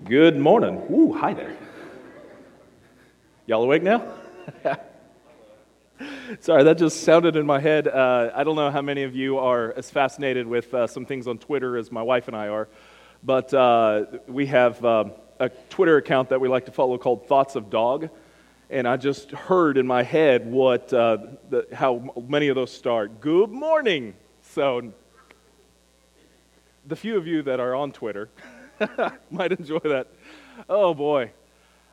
Good morning. Ooh, hi there. Y'all awake now? Sorry, that just sounded in my head. Uh, I don't know how many of you are as fascinated with uh, some things on Twitter as my wife and I are, but uh, we have um, a Twitter account that we like to follow called Thoughts of Dog. And I just heard in my head what, uh, the, how many of those start. Good morning. So, the few of you that are on Twitter, might enjoy that. Oh boy.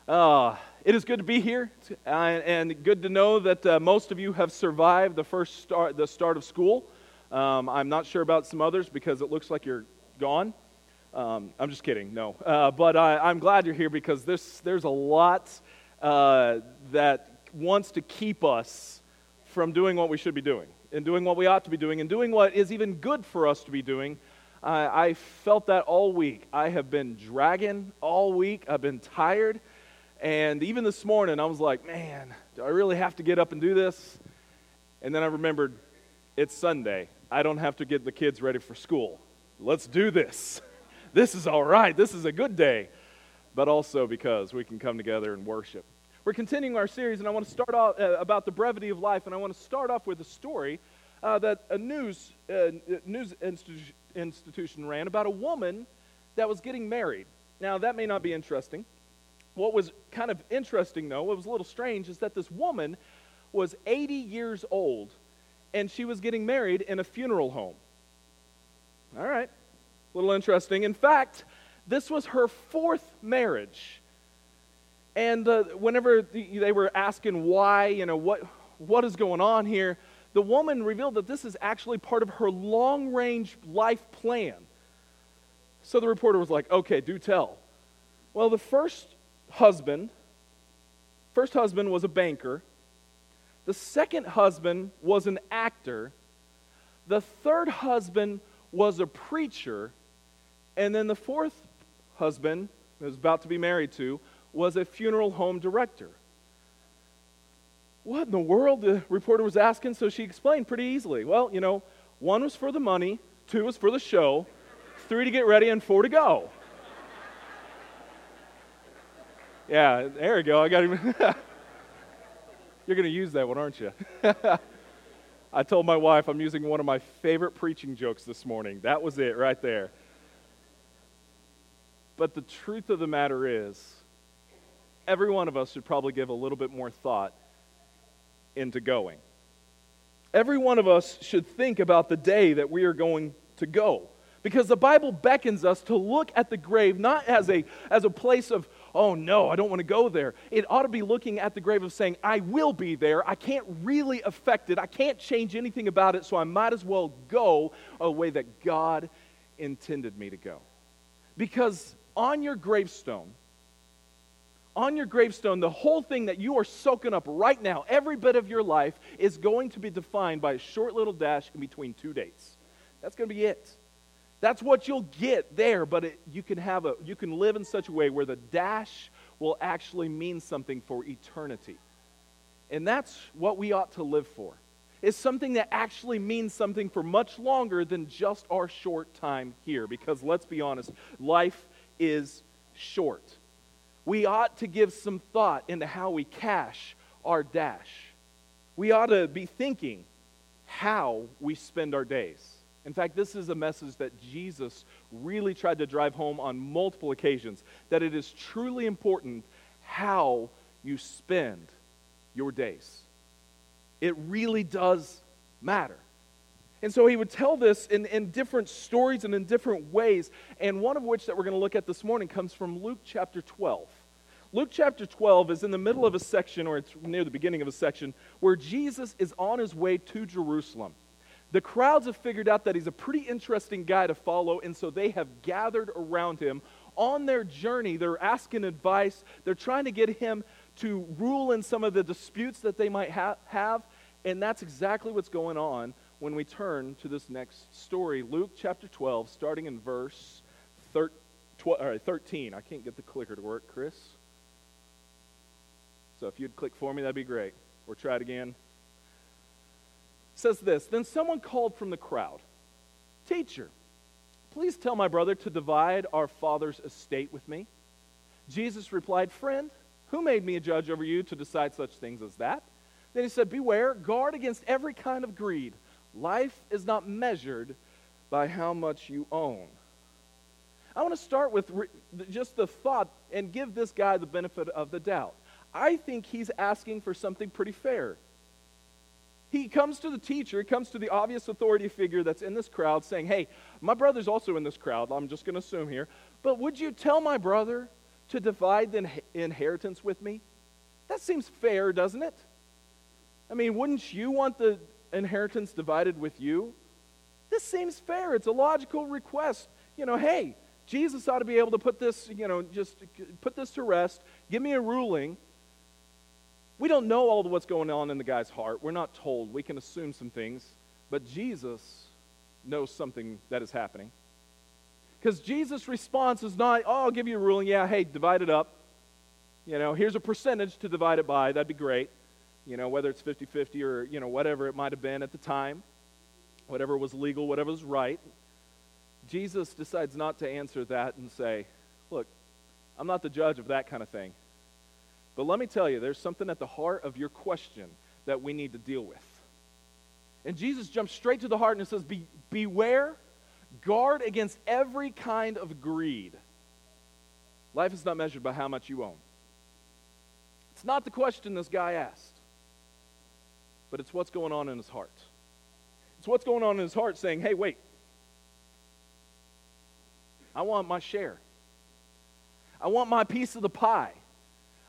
Uh, it is good to be here uh, and good to know that uh, most of you have survived the first start, the start of school. Um, I'm not sure about some others because it looks like you're gone. Um, I'm just kidding, no. Uh, but I, am glad you're here because there's, there's a lot uh, that wants to keep us from doing what we should be doing and doing what we ought to be doing and doing what is even good for us to be doing I, felt that all week. I have been dragging all week. I've been tired. And even this morning, I was like, man, do I really have to get up and do this? And then I remembered it's Sunday. I don't have to get the kids ready for school. Let's do this. This is all right. This is a good day. But also because we can come together and worship. We're continuing our series, and I want to start off uh, about the brevity of life. And I want to start off with a story uh, that a news, uh, news institution institution ran about a woman that was getting married. Now, that may not be interesting. What was kind of interesting, though, what was a little strange, is that this woman was 80 years old and she was getting married in a funeral home. All right, a little interesting. In fact, this was her fourth marriage. And uh, whenever they were asking why, you know, what, what is going on here, the woman revealed that this is actually part of her long range life plan. So the reporter was like, okay, do tell. Well, the first husband, first husband was a banker. The second husband was an actor. The third husband was a preacher. And then the fourth husband, who was about to be married to, was a funeral home director. What in the world? The reporter was asking, so she explained pretty easily. Well, you know, one was for the money, two was for the show, three to get ready, and four to go. Yeah, there you go. I got him. You're going to use that one, aren't you? I told my wife I'm using one of my favorite preaching jokes this morning. That was it right there. But the truth of the matter is, every one of us should probably give a little bit more thought into going. Every one of us should think about the day that we are going to go. Because the Bible beckons us to look at the grave not as a, as a place of, oh no, I don't want to go there. It ought to be looking at the grave of saying, I will be there. I can't really affect it. I can't change anything about it, so I might as well go a way that God intended me to go. Because on your gravestone, on your gravestone, the whole thing that you are soaking up right now, every bit of your life, is going to be defined by a short little dash in between two dates. That's going to be it. That's what you'll get there, but it, you can have a you can live in such a way where the dash will actually mean something for eternity. And that's what we ought to live for. Is something that actually means something for much longer than just our short time here because let's be honest, life is short we ought to give some thought into how we cash our dash. We ought to be thinking how we spend our days. In fact, this is a message that Jesus really tried to drive home on multiple occasions that it is truly important how you spend your days. It really does matter. And so he would tell this in, in different stories and in different ways. And one of which that we're going to look at this morning comes from Luke chapter 12. Luke chapter 12 is in the middle of a section, or it's near the beginning of a section, where Jesus is on his way to Jerusalem. The crowds have figured out that he's a pretty interesting guy to follow, and so they have gathered around him on their journey. They're asking advice, they're trying to get him to rule in some of the disputes that they might ha- have, and that's exactly what's going on when we turn to this next story. Luke chapter 12, starting in verse thir- tw- 13. I can't get the clicker to work, Chris. So if you'd click for me, that'd be great. Or try it again. It says this Then someone called from the crowd Teacher, please tell my brother to divide our father's estate with me. Jesus replied, Friend, who made me a judge over you to decide such things as that? Then he said, Beware, guard against every kind of greed. Life is not measured by how much you own. I want to start with re- just the thought and give this guy the benefit of the doubt. I think he's asking for something pretty fair. He comes to the teacher, he comes to the obvious authority figure that's in this crowd saying, Hey, my brother's also in this crowd, I'm just going to assume here, but would you tell my brother to divide the inheritance with me? That seems fair, doesn't it? I mean, wouldn't you want the inheritance divided with you? This seems fair. It's a logical request. You know, hey, Jesus ought to be able to put this, you know, just put this to rest. Give me a ruling. We don't know all of what's going on in the guy's heart. We're not told. We can assume some things. But Jesus knows something that is happening. Because Jesus' response is not, oh, I'll give you a ruling. Yeah, hey, divide it up. You know, here's a percentage to divide it by. That'd be great. You know, whether it's 50 50 or, you know, whatever it might have been at the time, whatever was legal, whatever was right. Jesus decides not to answer that and say, look, I'm not the judge of that kind of thing. But let me tell you, there's something at the heart of your question that we need to deal with. And Jesus jumps straight to the heart and says, Be, Beware, guard against every kind of greed. Life is not measured by how much you own. It's not the question this guy asked, but it's what's going on in his heart. It's what's going on in his heart saying, Hey, wait, I want my share. I want my piece of the pie.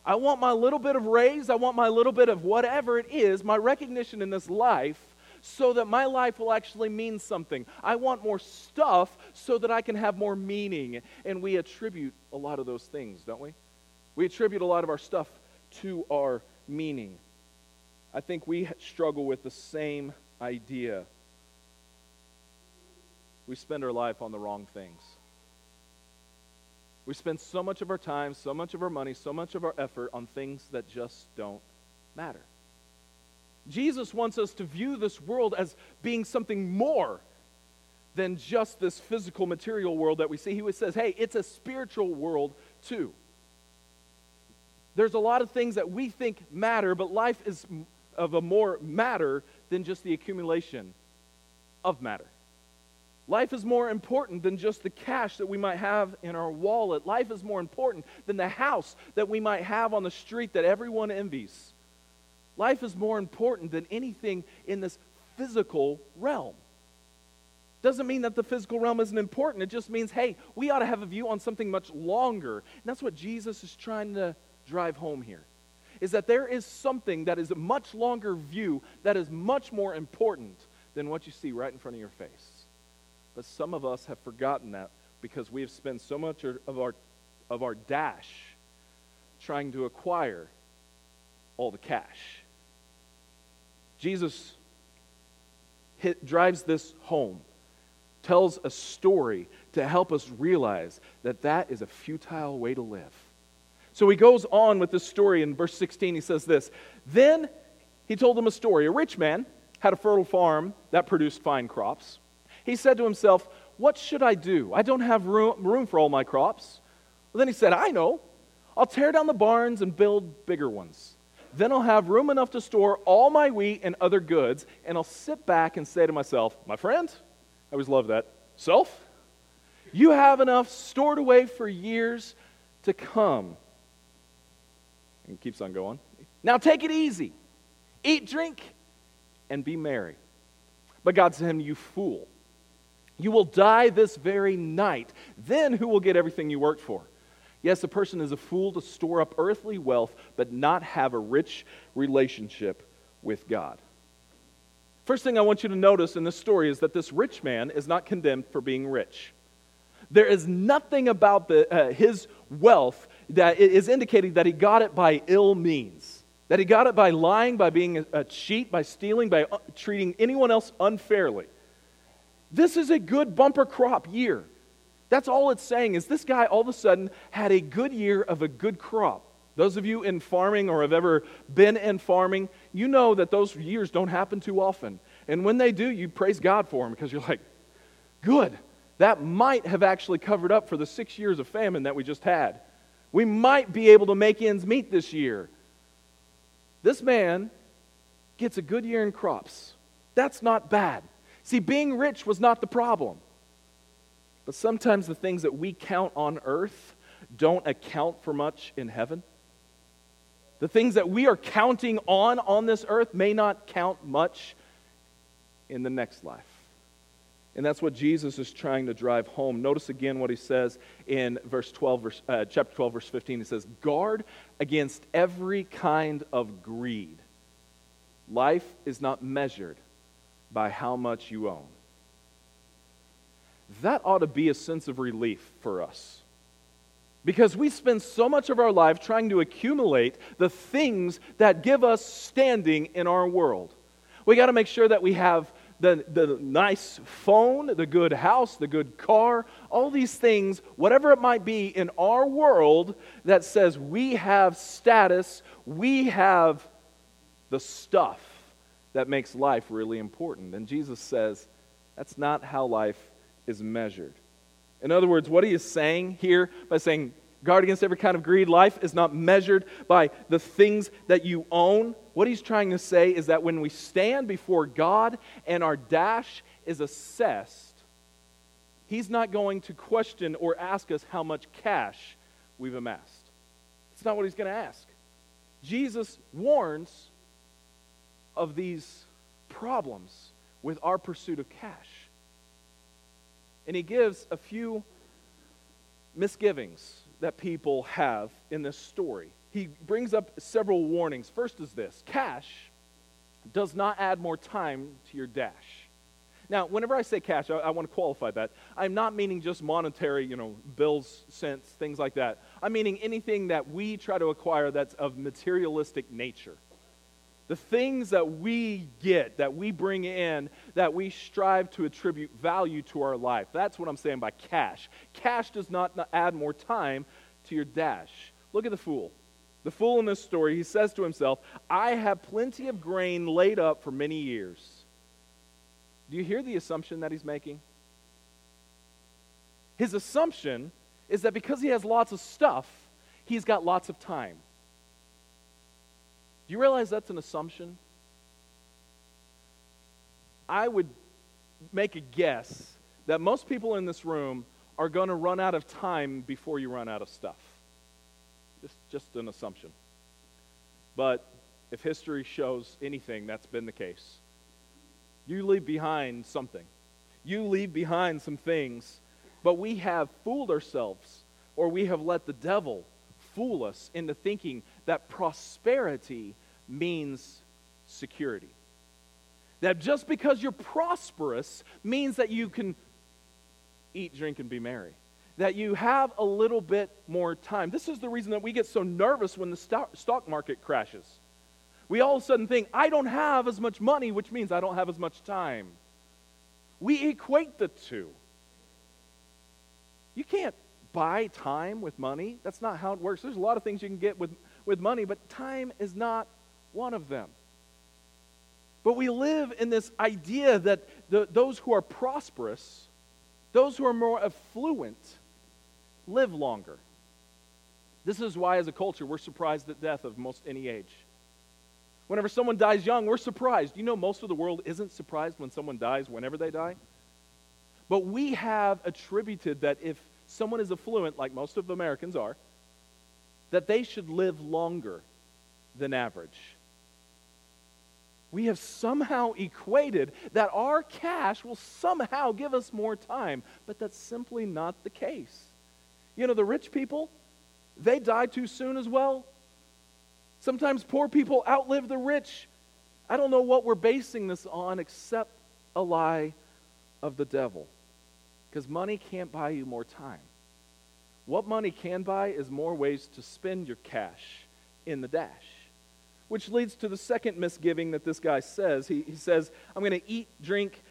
I want my little bit of raise. I want my little bit of whatever it is, my recognition in this life, so that my life will actually mean something. I want more stuff so that I can have more meaning. And we attribute a lot of those things, don't we? We attribute a lot of our stuff to our meaning. I think we struggle with the same idea. We spend our life on the wrong things. We spend so much of our time, so much of our money, so much of our effort on things that just don't matter. Jesus wants us to view this world as being something more than just this physical material world that we see. He says, hey, it's a spiritual world too. There's a lot of things that we think matter, but life is of a more matter than just the accumulation of matter. Life is more important than just the cash that we might have in our wallet. Life is more important than the house that we might have on the street that everyone envies. Life is more important than anything in this physical realm. Doesn't mean that the physical realm isn't important. It just means, hey, we ought to have a view on something much longer. And that's what Jesus is trying to drive home here. Is that there is something that is a much longer view that is much more important than what you see right in front of your face. But some of us have forgotten that because we have spent so much er, of our, of our dash trying to acquire all the cash. Jesus hit, drives this home, tells a story to help us realize that that is a futile way to live. So he goes on with this story in verse 16. He says this Then he told them a story. A rich man had a fertile farm that produced fine crops. He said to himself, What should I do? I don't have room, room for all my crops. Well, then he said, I know. I'll tear down the barns and build bigger ones. Then I'll have room enough to store all my wheat and other goods, and I'll sit back and say to myself, My friend, I always love that. Self, you have enough stored away for years to come. And keeps on going. Now take it easy. Eat, drink, and be merry. But God said to him, You fool. You will die this very night. Then who will get everything you worked for? Yes, a person is a fool to store up earthly wealth, but not have a rich relationship with God. First thing I want you to notice in this story is that this rich man is not condemned for being rich. There is nothing about the, uh, his wealth that is indicating that he got it by ill means, that he got it by lying, by being a, a cheat, by stealing, by uh, treating anyone else unfairly. This is a good bumper crop year. That's all it's saying is this guy all of a sudden had a good year of a good crop. Those of you in farming or have ever been in farming, you know that those years don't happen too often. And when they do, you praise God for them because you're like, good. That might have actually covered up for the six years of famine that we just had. We might be able to make ends meet this year. This man gets a good year in crops. That's not bad. See, being rich was not the problem. But sometimes the things that we count on earth don't account for much in heaven. The things that we are counting on on this earth may not count much in the next life. And that's what Jesus is trying to drive home. Notice again what he says in verse 12, verse, uh, chapter 12, verse 15. He says, Guard against every kind of greed. Life is not measured by how much you own. That ought to be a sense of relief for us. Because we spend so much of our life trying to accumulate the things that give us standing in our world. We got to make sure that we have the, the nice phone, the good house, the good car, all these things, whatever it might be in our world that says we have status, we have the stuff that makes life really important. And Jesus says that's not how life is measured. In other words, what he is saying here by saying, guard against every kind of greed, life is not measured by the things that you own. What he's trying to say is that when we stand before God and our dash is assessed, he's not going to question or ask us how much cash we've amassed. It's not what he's going to ask. Jesus warns of these problems with our pursuit of cash. And he gives a few misgivings that people have in this story. He brings up several warnings. First is this cash does not add more time to your dash. Now, whenever I say cash, I, I, want to qualify that. I'm not meaning just monetary, you know, bills, cents, things like that. I'm meaning anything that we try to acquire that's of materialistic nature the things that we get, that we bring in, that we strive to attribute value to our life. That's what I'm saying by cash. Cash does not add more time to your dash. Look at the fool. The fool in this story, he says to himself, I have plenty of grain laid up for many years. Do you hear the assumption that he's making? His assumption is that because he has lots of stuff, he's got lots of time. You realize that's an assumption? I would make a guess that most people in this room are going to run out of time before you run out of stuff. Just, just an assumption. But if history shows anything, that's been the case. You leave behind something. You leave behind some things, but we have fooled ourselves, or we have let the devil fool us into thinking that prosperity means security. That just because you're prosperous means that you can eat, drink, and be merry. That you have a little bit more time. This is the reason that we get so nervous when the stock market crashes. We all of a sudden think, I don't have as much money, which means I don't have as much time. We equate the two. You can't buy time with money. That's not how it works. There's a lot of things you can get with, with money, but time is not one of them. But we live in this idea that the, those who are prosperous, those who are more affluent, live longer. This is why, as a culture, we're surprised at death of most any age. Whenever someone dies young, we're surprised. You know, most of the world isn't surprised when someone dies whenever they die. But we have attributed that if someone is affluent, like most of Americans are, that they should live longer than average we have somehow equated that our cash will somehow give us more time, but that's simply not the case. You know, the rich people, they die too soon as well. Sometimes poor people outlive the rich. I don't know what we're basing this on except a lie of the devil. Because money can't buy you more time. What money can buy is more ways to spend your cash in the dash which leads to the second misgiving that this guy says. He, he says, I'm going to eat, drink,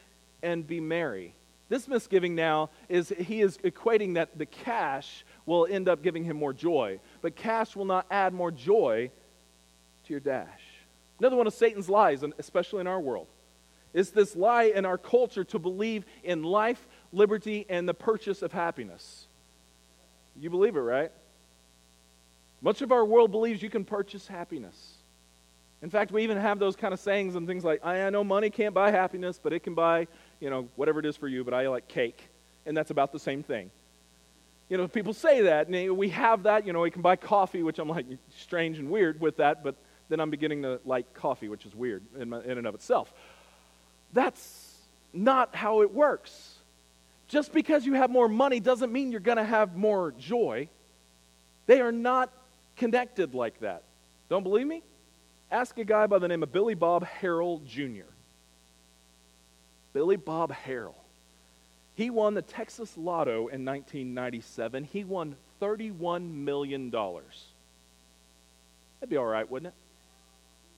and be merry. This misgiving now is he is equating that the cash will end up giving him more joy, but cash will not add more joy to your dash. Another one of Satan's lies, especially in our world, is this lie in our culture to believe in life, liberty, and the purchase of happiness. You believe it, right? Much of our world believes you can purchase happiness. In fact, we even have those kind of sayings and things like, I know money can't buy happiness, but it can buy, you know, whatever it is for you, but I like cake. And that's about the same thing. You know, people say that, and we have that, you know, we can buy coffee, which I'm like strange and weird with that, but then I'm beginning to like coffee, which is weird in, my, in and of itself. That's not how it works. Just because you have more money doesn't mean you're going to have more joy. They are not connected like that. Don't believe me? Ask a guy by the name of Billy Bob Harrell Jr. Billy Bob Harrell. He won the Texas Lotto in 1997. He won $31 million. That'd be all right, wouldn't it?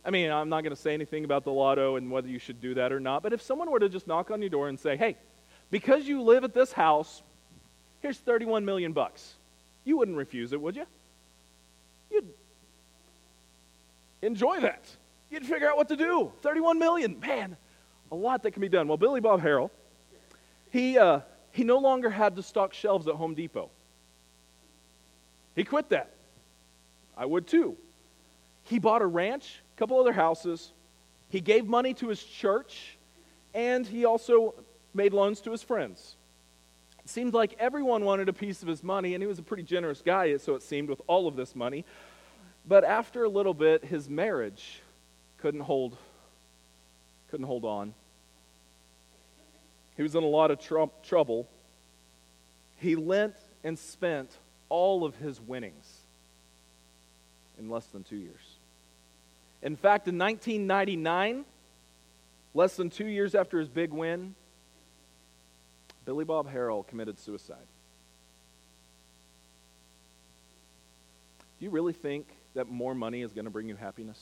I mean, I'm not going to say anything about the lotto and whether you should do that or not, but if someone were to just knock on your door and say, hey, because you live at this house, here's 31 million bucks, you wouldn't refuse it, would you? You'd enjoy that. You'd figure out what to do. 31 million, man, a lot that can be done. Well, Billy Bob Harrell, he, uh, he no longer had to stock shelves at Home Depot. He quit that. I would too. He bought a ranch, a couple other houses. He gave money to his church, and he also made loans to his friends. It seemed like everyone wanted a piece of his money, and he was a pretty generous guy, so it seemed, with all of this money. But after a little bit, his marriage couldn't hold, couldn't hold on. He was in a lot of tr- trouble. He lent and spent all of his winnings in less than two years. In fact, in 1999, less than two years after his big win, Billy Bob Harrell committed suicide. Do you really think that more money is going to bring you happiness?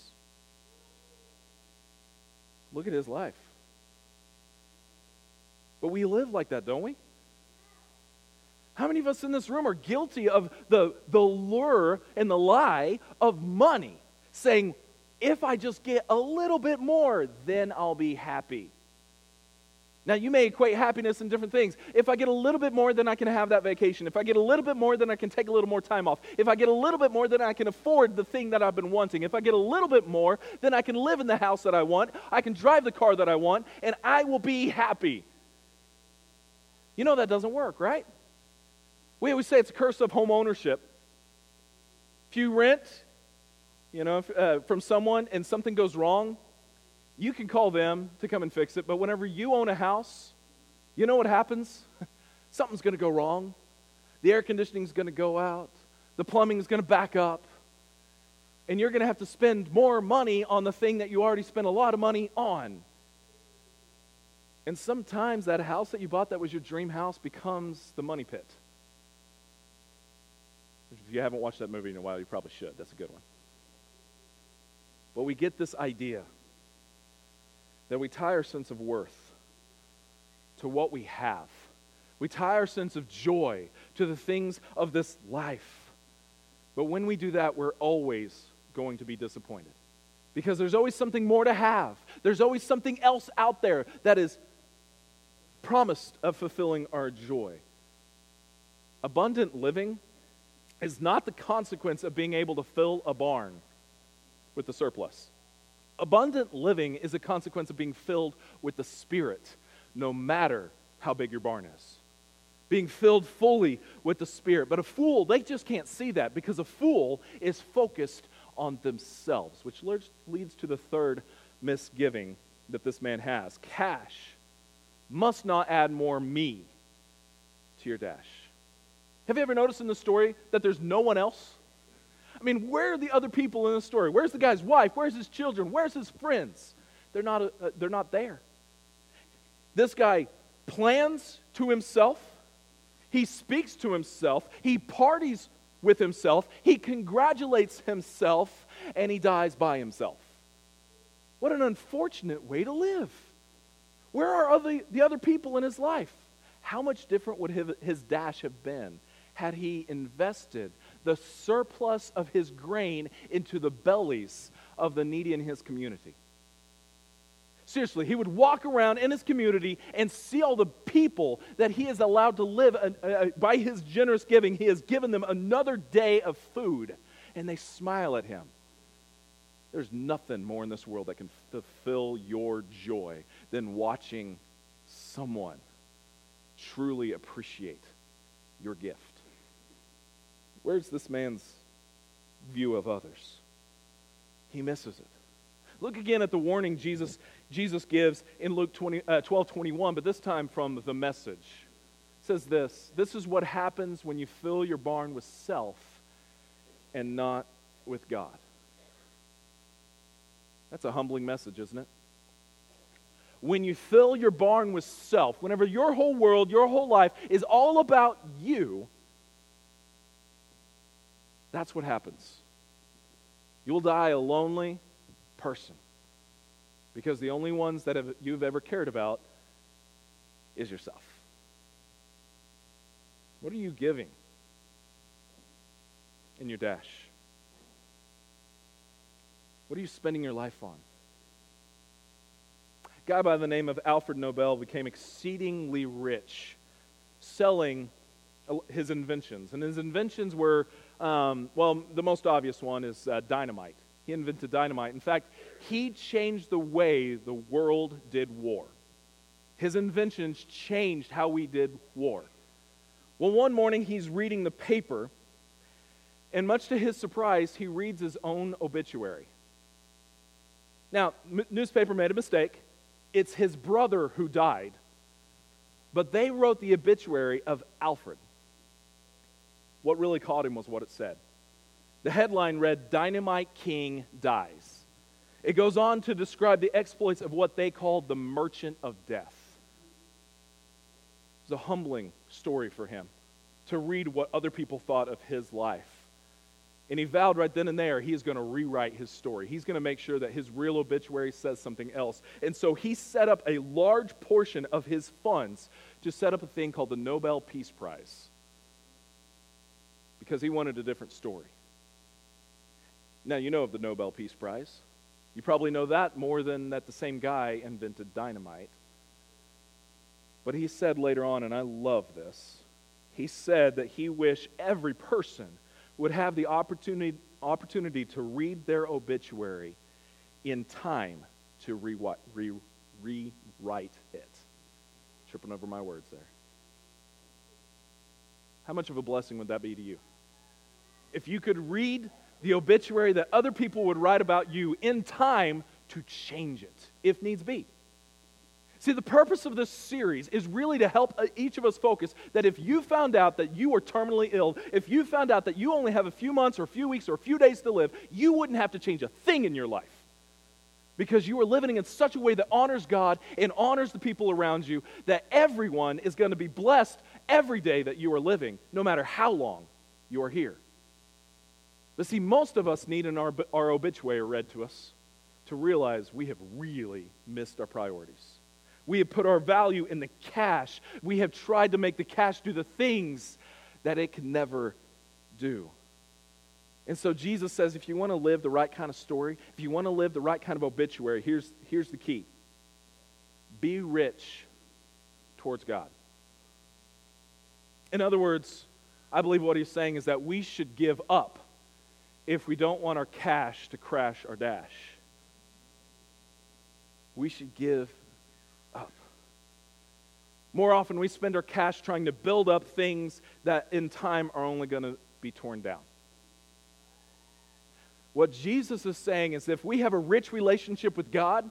Look at his life. But we live like that, don't we? How many of us in this room are guilty of the, the lure and the lie of money, saying, if I just get a little bit more, then I'll be happy? Now, you may equate happiness in different things. If I get a little bit more, then I can have that vacation. If I get a little bit more, then I can take a little more time off. If I get a little bit more, then I can afford the thing that I've been wanting. If I get a little bit more, then I can live in the house that I want. I can drive the car that I want, and I will be happy. You know that doesn't work, right? We always say it's a curse of home ownership. If you rent, you know, uh, from someone and something goes wrong, you can call them to come and fix it. But whenever you own a house, you know what happens? Something's going to go wrong. The air conditioning's going to go out. The plumbing's going to back up. And you're going to have to spend more money on the thing that you already spent a lot of money on. And sometimes that house that you bought that was your dream house becomes the money pit. If you haven't watched that movie in a while, you probably should. That's a good one. But we get this idea that we tie our sense of worth to what we have. We tie our sense of joy to the things of this life. But when we do that, we're always going to be disappointed. Because there's always something more to have. There's always something else out there that is promised of fulfilling our joy. Abundant living is not the consequence of being able to fill a barn with the surplus. Abundant living is a consequence of being filled with the Spirit, no matter how big your barn is. Being filled fully with the Spirit. But a fool, they just can't see that because a fool is focused on themselves, which leads to the third misgiving that this man has. Cash must not add more me to your dash. Have you ever noticed in the story that there's no one else? I mean, where are the other people in the story? Where's the guy's wife? Where's his children? Where's his friends? They're not, uh, they're not there. This guy plans to himself, he speaks to himself, he parties with himself, he congratulates himself, and he dies by himself. What an unfortunate way to live. Where are other, the other people in his life? How much different would his dash have been had he invested the surplus of his grain into the bellies of the needy in his community. Seriously, he would walk around in his community and see all the people that he has allowed to live uh, uh, by his generous giving. He has given them another day of food. and they smile at him. There's nothing more in this world that can fulfill your joy than watching someone truly appreciate your gift. Where's this man's view of others? He misses it. Look again at the warning Jesus, Jesus gives in Luke 20, uh, 12 21, but this time from the message. It says this This is what happens when you fill your barn with self and not with God. That's a humbling message, isn't it? When you fill your barn with self, whenever your whole world, your whole life is all about you, that's what happens. You'll die a lonely person because the only ones that have, you've ever cared about is yourself. What are you giving in your dash? What are you spending your life on? A guy by the name of Alfred Nobel became exceedingly rich selling his inventions. And his inventions were, um, well, the most obvious one is uh, dynamite. He invented dynamite. In fact, he changed the way the world did war. His inventions changed how we did war. Well, one morning he's reading the paper, and much to his surprise, he reads his own obituary. Now, m- newspaper made a mistake. It's his brother who died. But they wrote the obituary of Alfred. What really caught him was what it said. The headline read Dynamite King Dies. It goes on to describe the exploits of what they called the Merchant of Death. It's a humbling story for him to read what other people thought of his life. And he vowed right then and there he is going to rewrite his story. He's going to make sure that his real obituary says something else. And so he set up a large portion of his funds to set up a thing called the Nobel Peace Prize because he wanted a different story. Now, you know of the Nobel Peace Prize. You probably know that more than that the same guy invented dynamite. But he said later on, and I love this, he said that he wished every person would have the opportunity, opportunity to read their obituary in time to re- re- rewrite it. Tripping over my words there. How much of a blessing would that be to you? If you could read the obituary that other people would write about you in time to change it, if needs be. See, the purpose of this series is really to help uh, each of us focus that if you found out that you are terminally ill, if you found out that you only have a few months or a few weeks or a few days to live, you wouldn't have to change a thing in your life. Because you are living in such a way that honors God and honors the people around you, that everyone is going to be blessed every day that you are living, no matter how long you are here. But see, most of us need an, our, our obituary read to us to realize we have really missed our priorities. We have put our value in the cash. We have tried to make the cash do the things that it can never do. And so Jesus says if you want to live the right kind of story, if you want to live the right kind of obituary, here's, here's the key be rich towards God. In other words, I believe what he's saying is that we should give up if we don't want our cash to crash our dash. We should give up. more often, we spend our cash trying to build up things that in time are only going to be torn down. What Jesus is saying is if we have a rich relationship with God,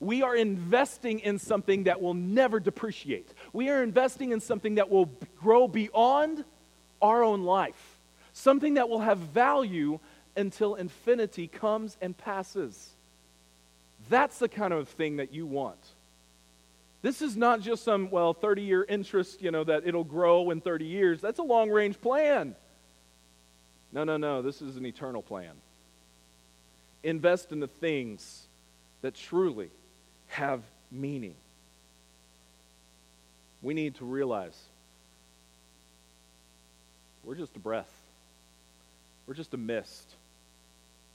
we are investing in something that will never depreciate. We are investing in something that will grow beyond our own life, something that will have value until infinity comes and passes. That's the kind of thing that you want. This is not just some, well, 30 year interest, you know, that it'll grow in 30 years. That's a long range plan. No, no, no. This is an eternal plan. Invest in the things that truly have meaning. We need to realize we're just a breath, we're just a mist.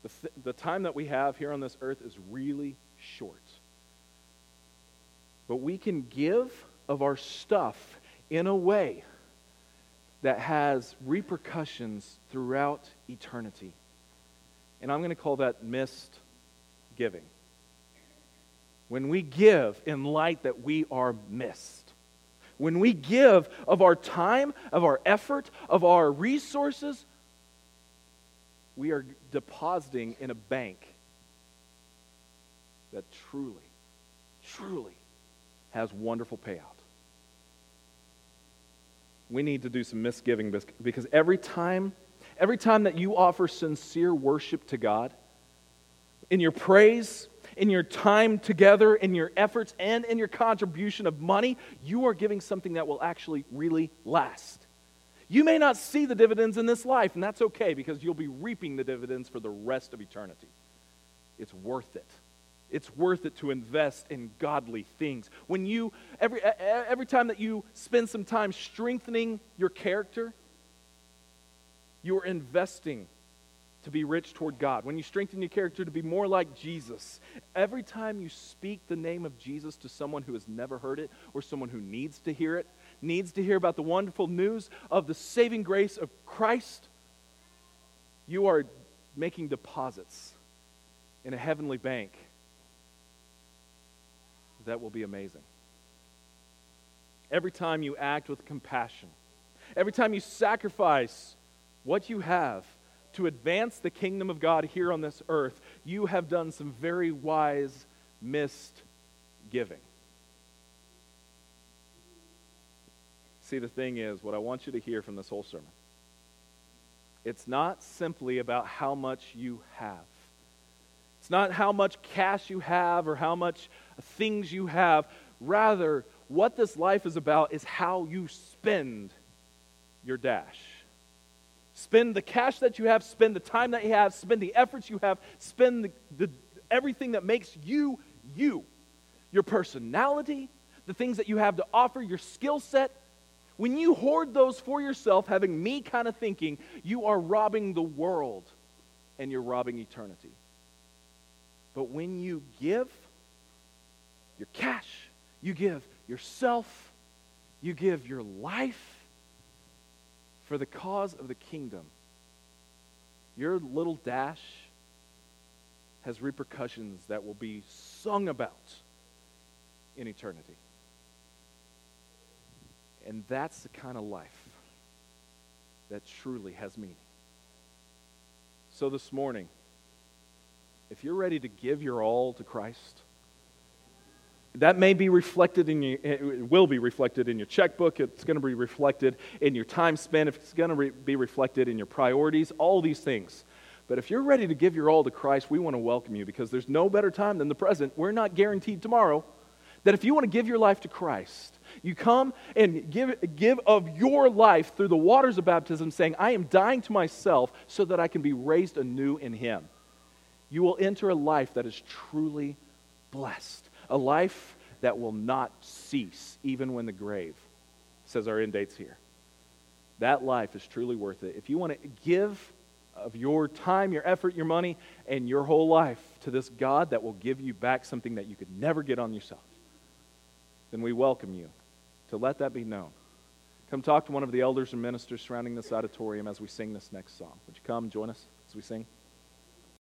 The, th- the time that we have here on this earth is really short. But we can give of our stuff in a way that has repercussions throughout eternity. And I'm going to call that missed giving. When we give in light that we are missed. When we give of our time, of our effort, of our resources, we are depositing in a bank that truly, truly has wonderful payout. We need to do some misgiving because every time, every time that you offer sincere worship to God, in your praise, in your time together, in your efforts, and in your contribution of money, you are giving something that will actually really last. You may not see the dividends in this life, and that's okay because you'll be reaping the dividends for the rest of eternity. It's worth it. It's worth it to invest in godly things. When you, every, every time that you spend some time strengthening your character, you are investing to be rich toward God. When you strengthen your character to be more like Jesus, every time you speak the name of Jesus to someone who has never heard it or someone who needs to hear it, needs to hear about the wonderful news of the saving grace of Christ, you are making deposits in a heavenly bank that will be amazing. Every time you act with compassion, every time you sacrifice what you have to advance the kingdom of God here on this earth, you have done some very wise, missed giving. See, the thing is, what I want you to hear from this whole sermon, it's not simply about how much you have. It's not how much cash you have or how much things you have. Rather, what this life is about is how you spend your dash. Spend the cash that you have, spend the time that you have, spend the efforts you have, spend the, the, everything that makes you you. Your personality, the things that you have to offer, your skill set. When you hoard those for yourself, having me kind of thinking, you are robbing the world and you're robbing eternity. But when you give your cash, you give yourself, you give your life for the cause of the kingdom, your little dash has repercussions that will be sung about in eternity. And that's the kind of life that truly has meaning. So this morning, if you're ready to give your all to Christ, that may be reflected in your, it will be reflected in your checkbook. It's going to be reflected in your time spent. It's going to re- be reflected in your priorities, all these things. But if you're ready to give your all to Christ, we want to welcome you because there's no better time than the present. We're not guaranteed tomorrow. That if you want to give your life to Christ, you come and give, give of your life through the waters of baptism, saying, I am dying to myself so that I can be raised anew in Him you will enter a life that is truly blessed, a life that will not cease even when the grave says our end date's here. That life is truly worth it. If you want to give of your time, your effort, your money, and your whole life to this God that will give you back something that you could never get on yourself, then we welcome you to let that be known. Come talk to one of the elders and ministers surrounding this auditorium as we sing this next song. Would you come join us as we sing?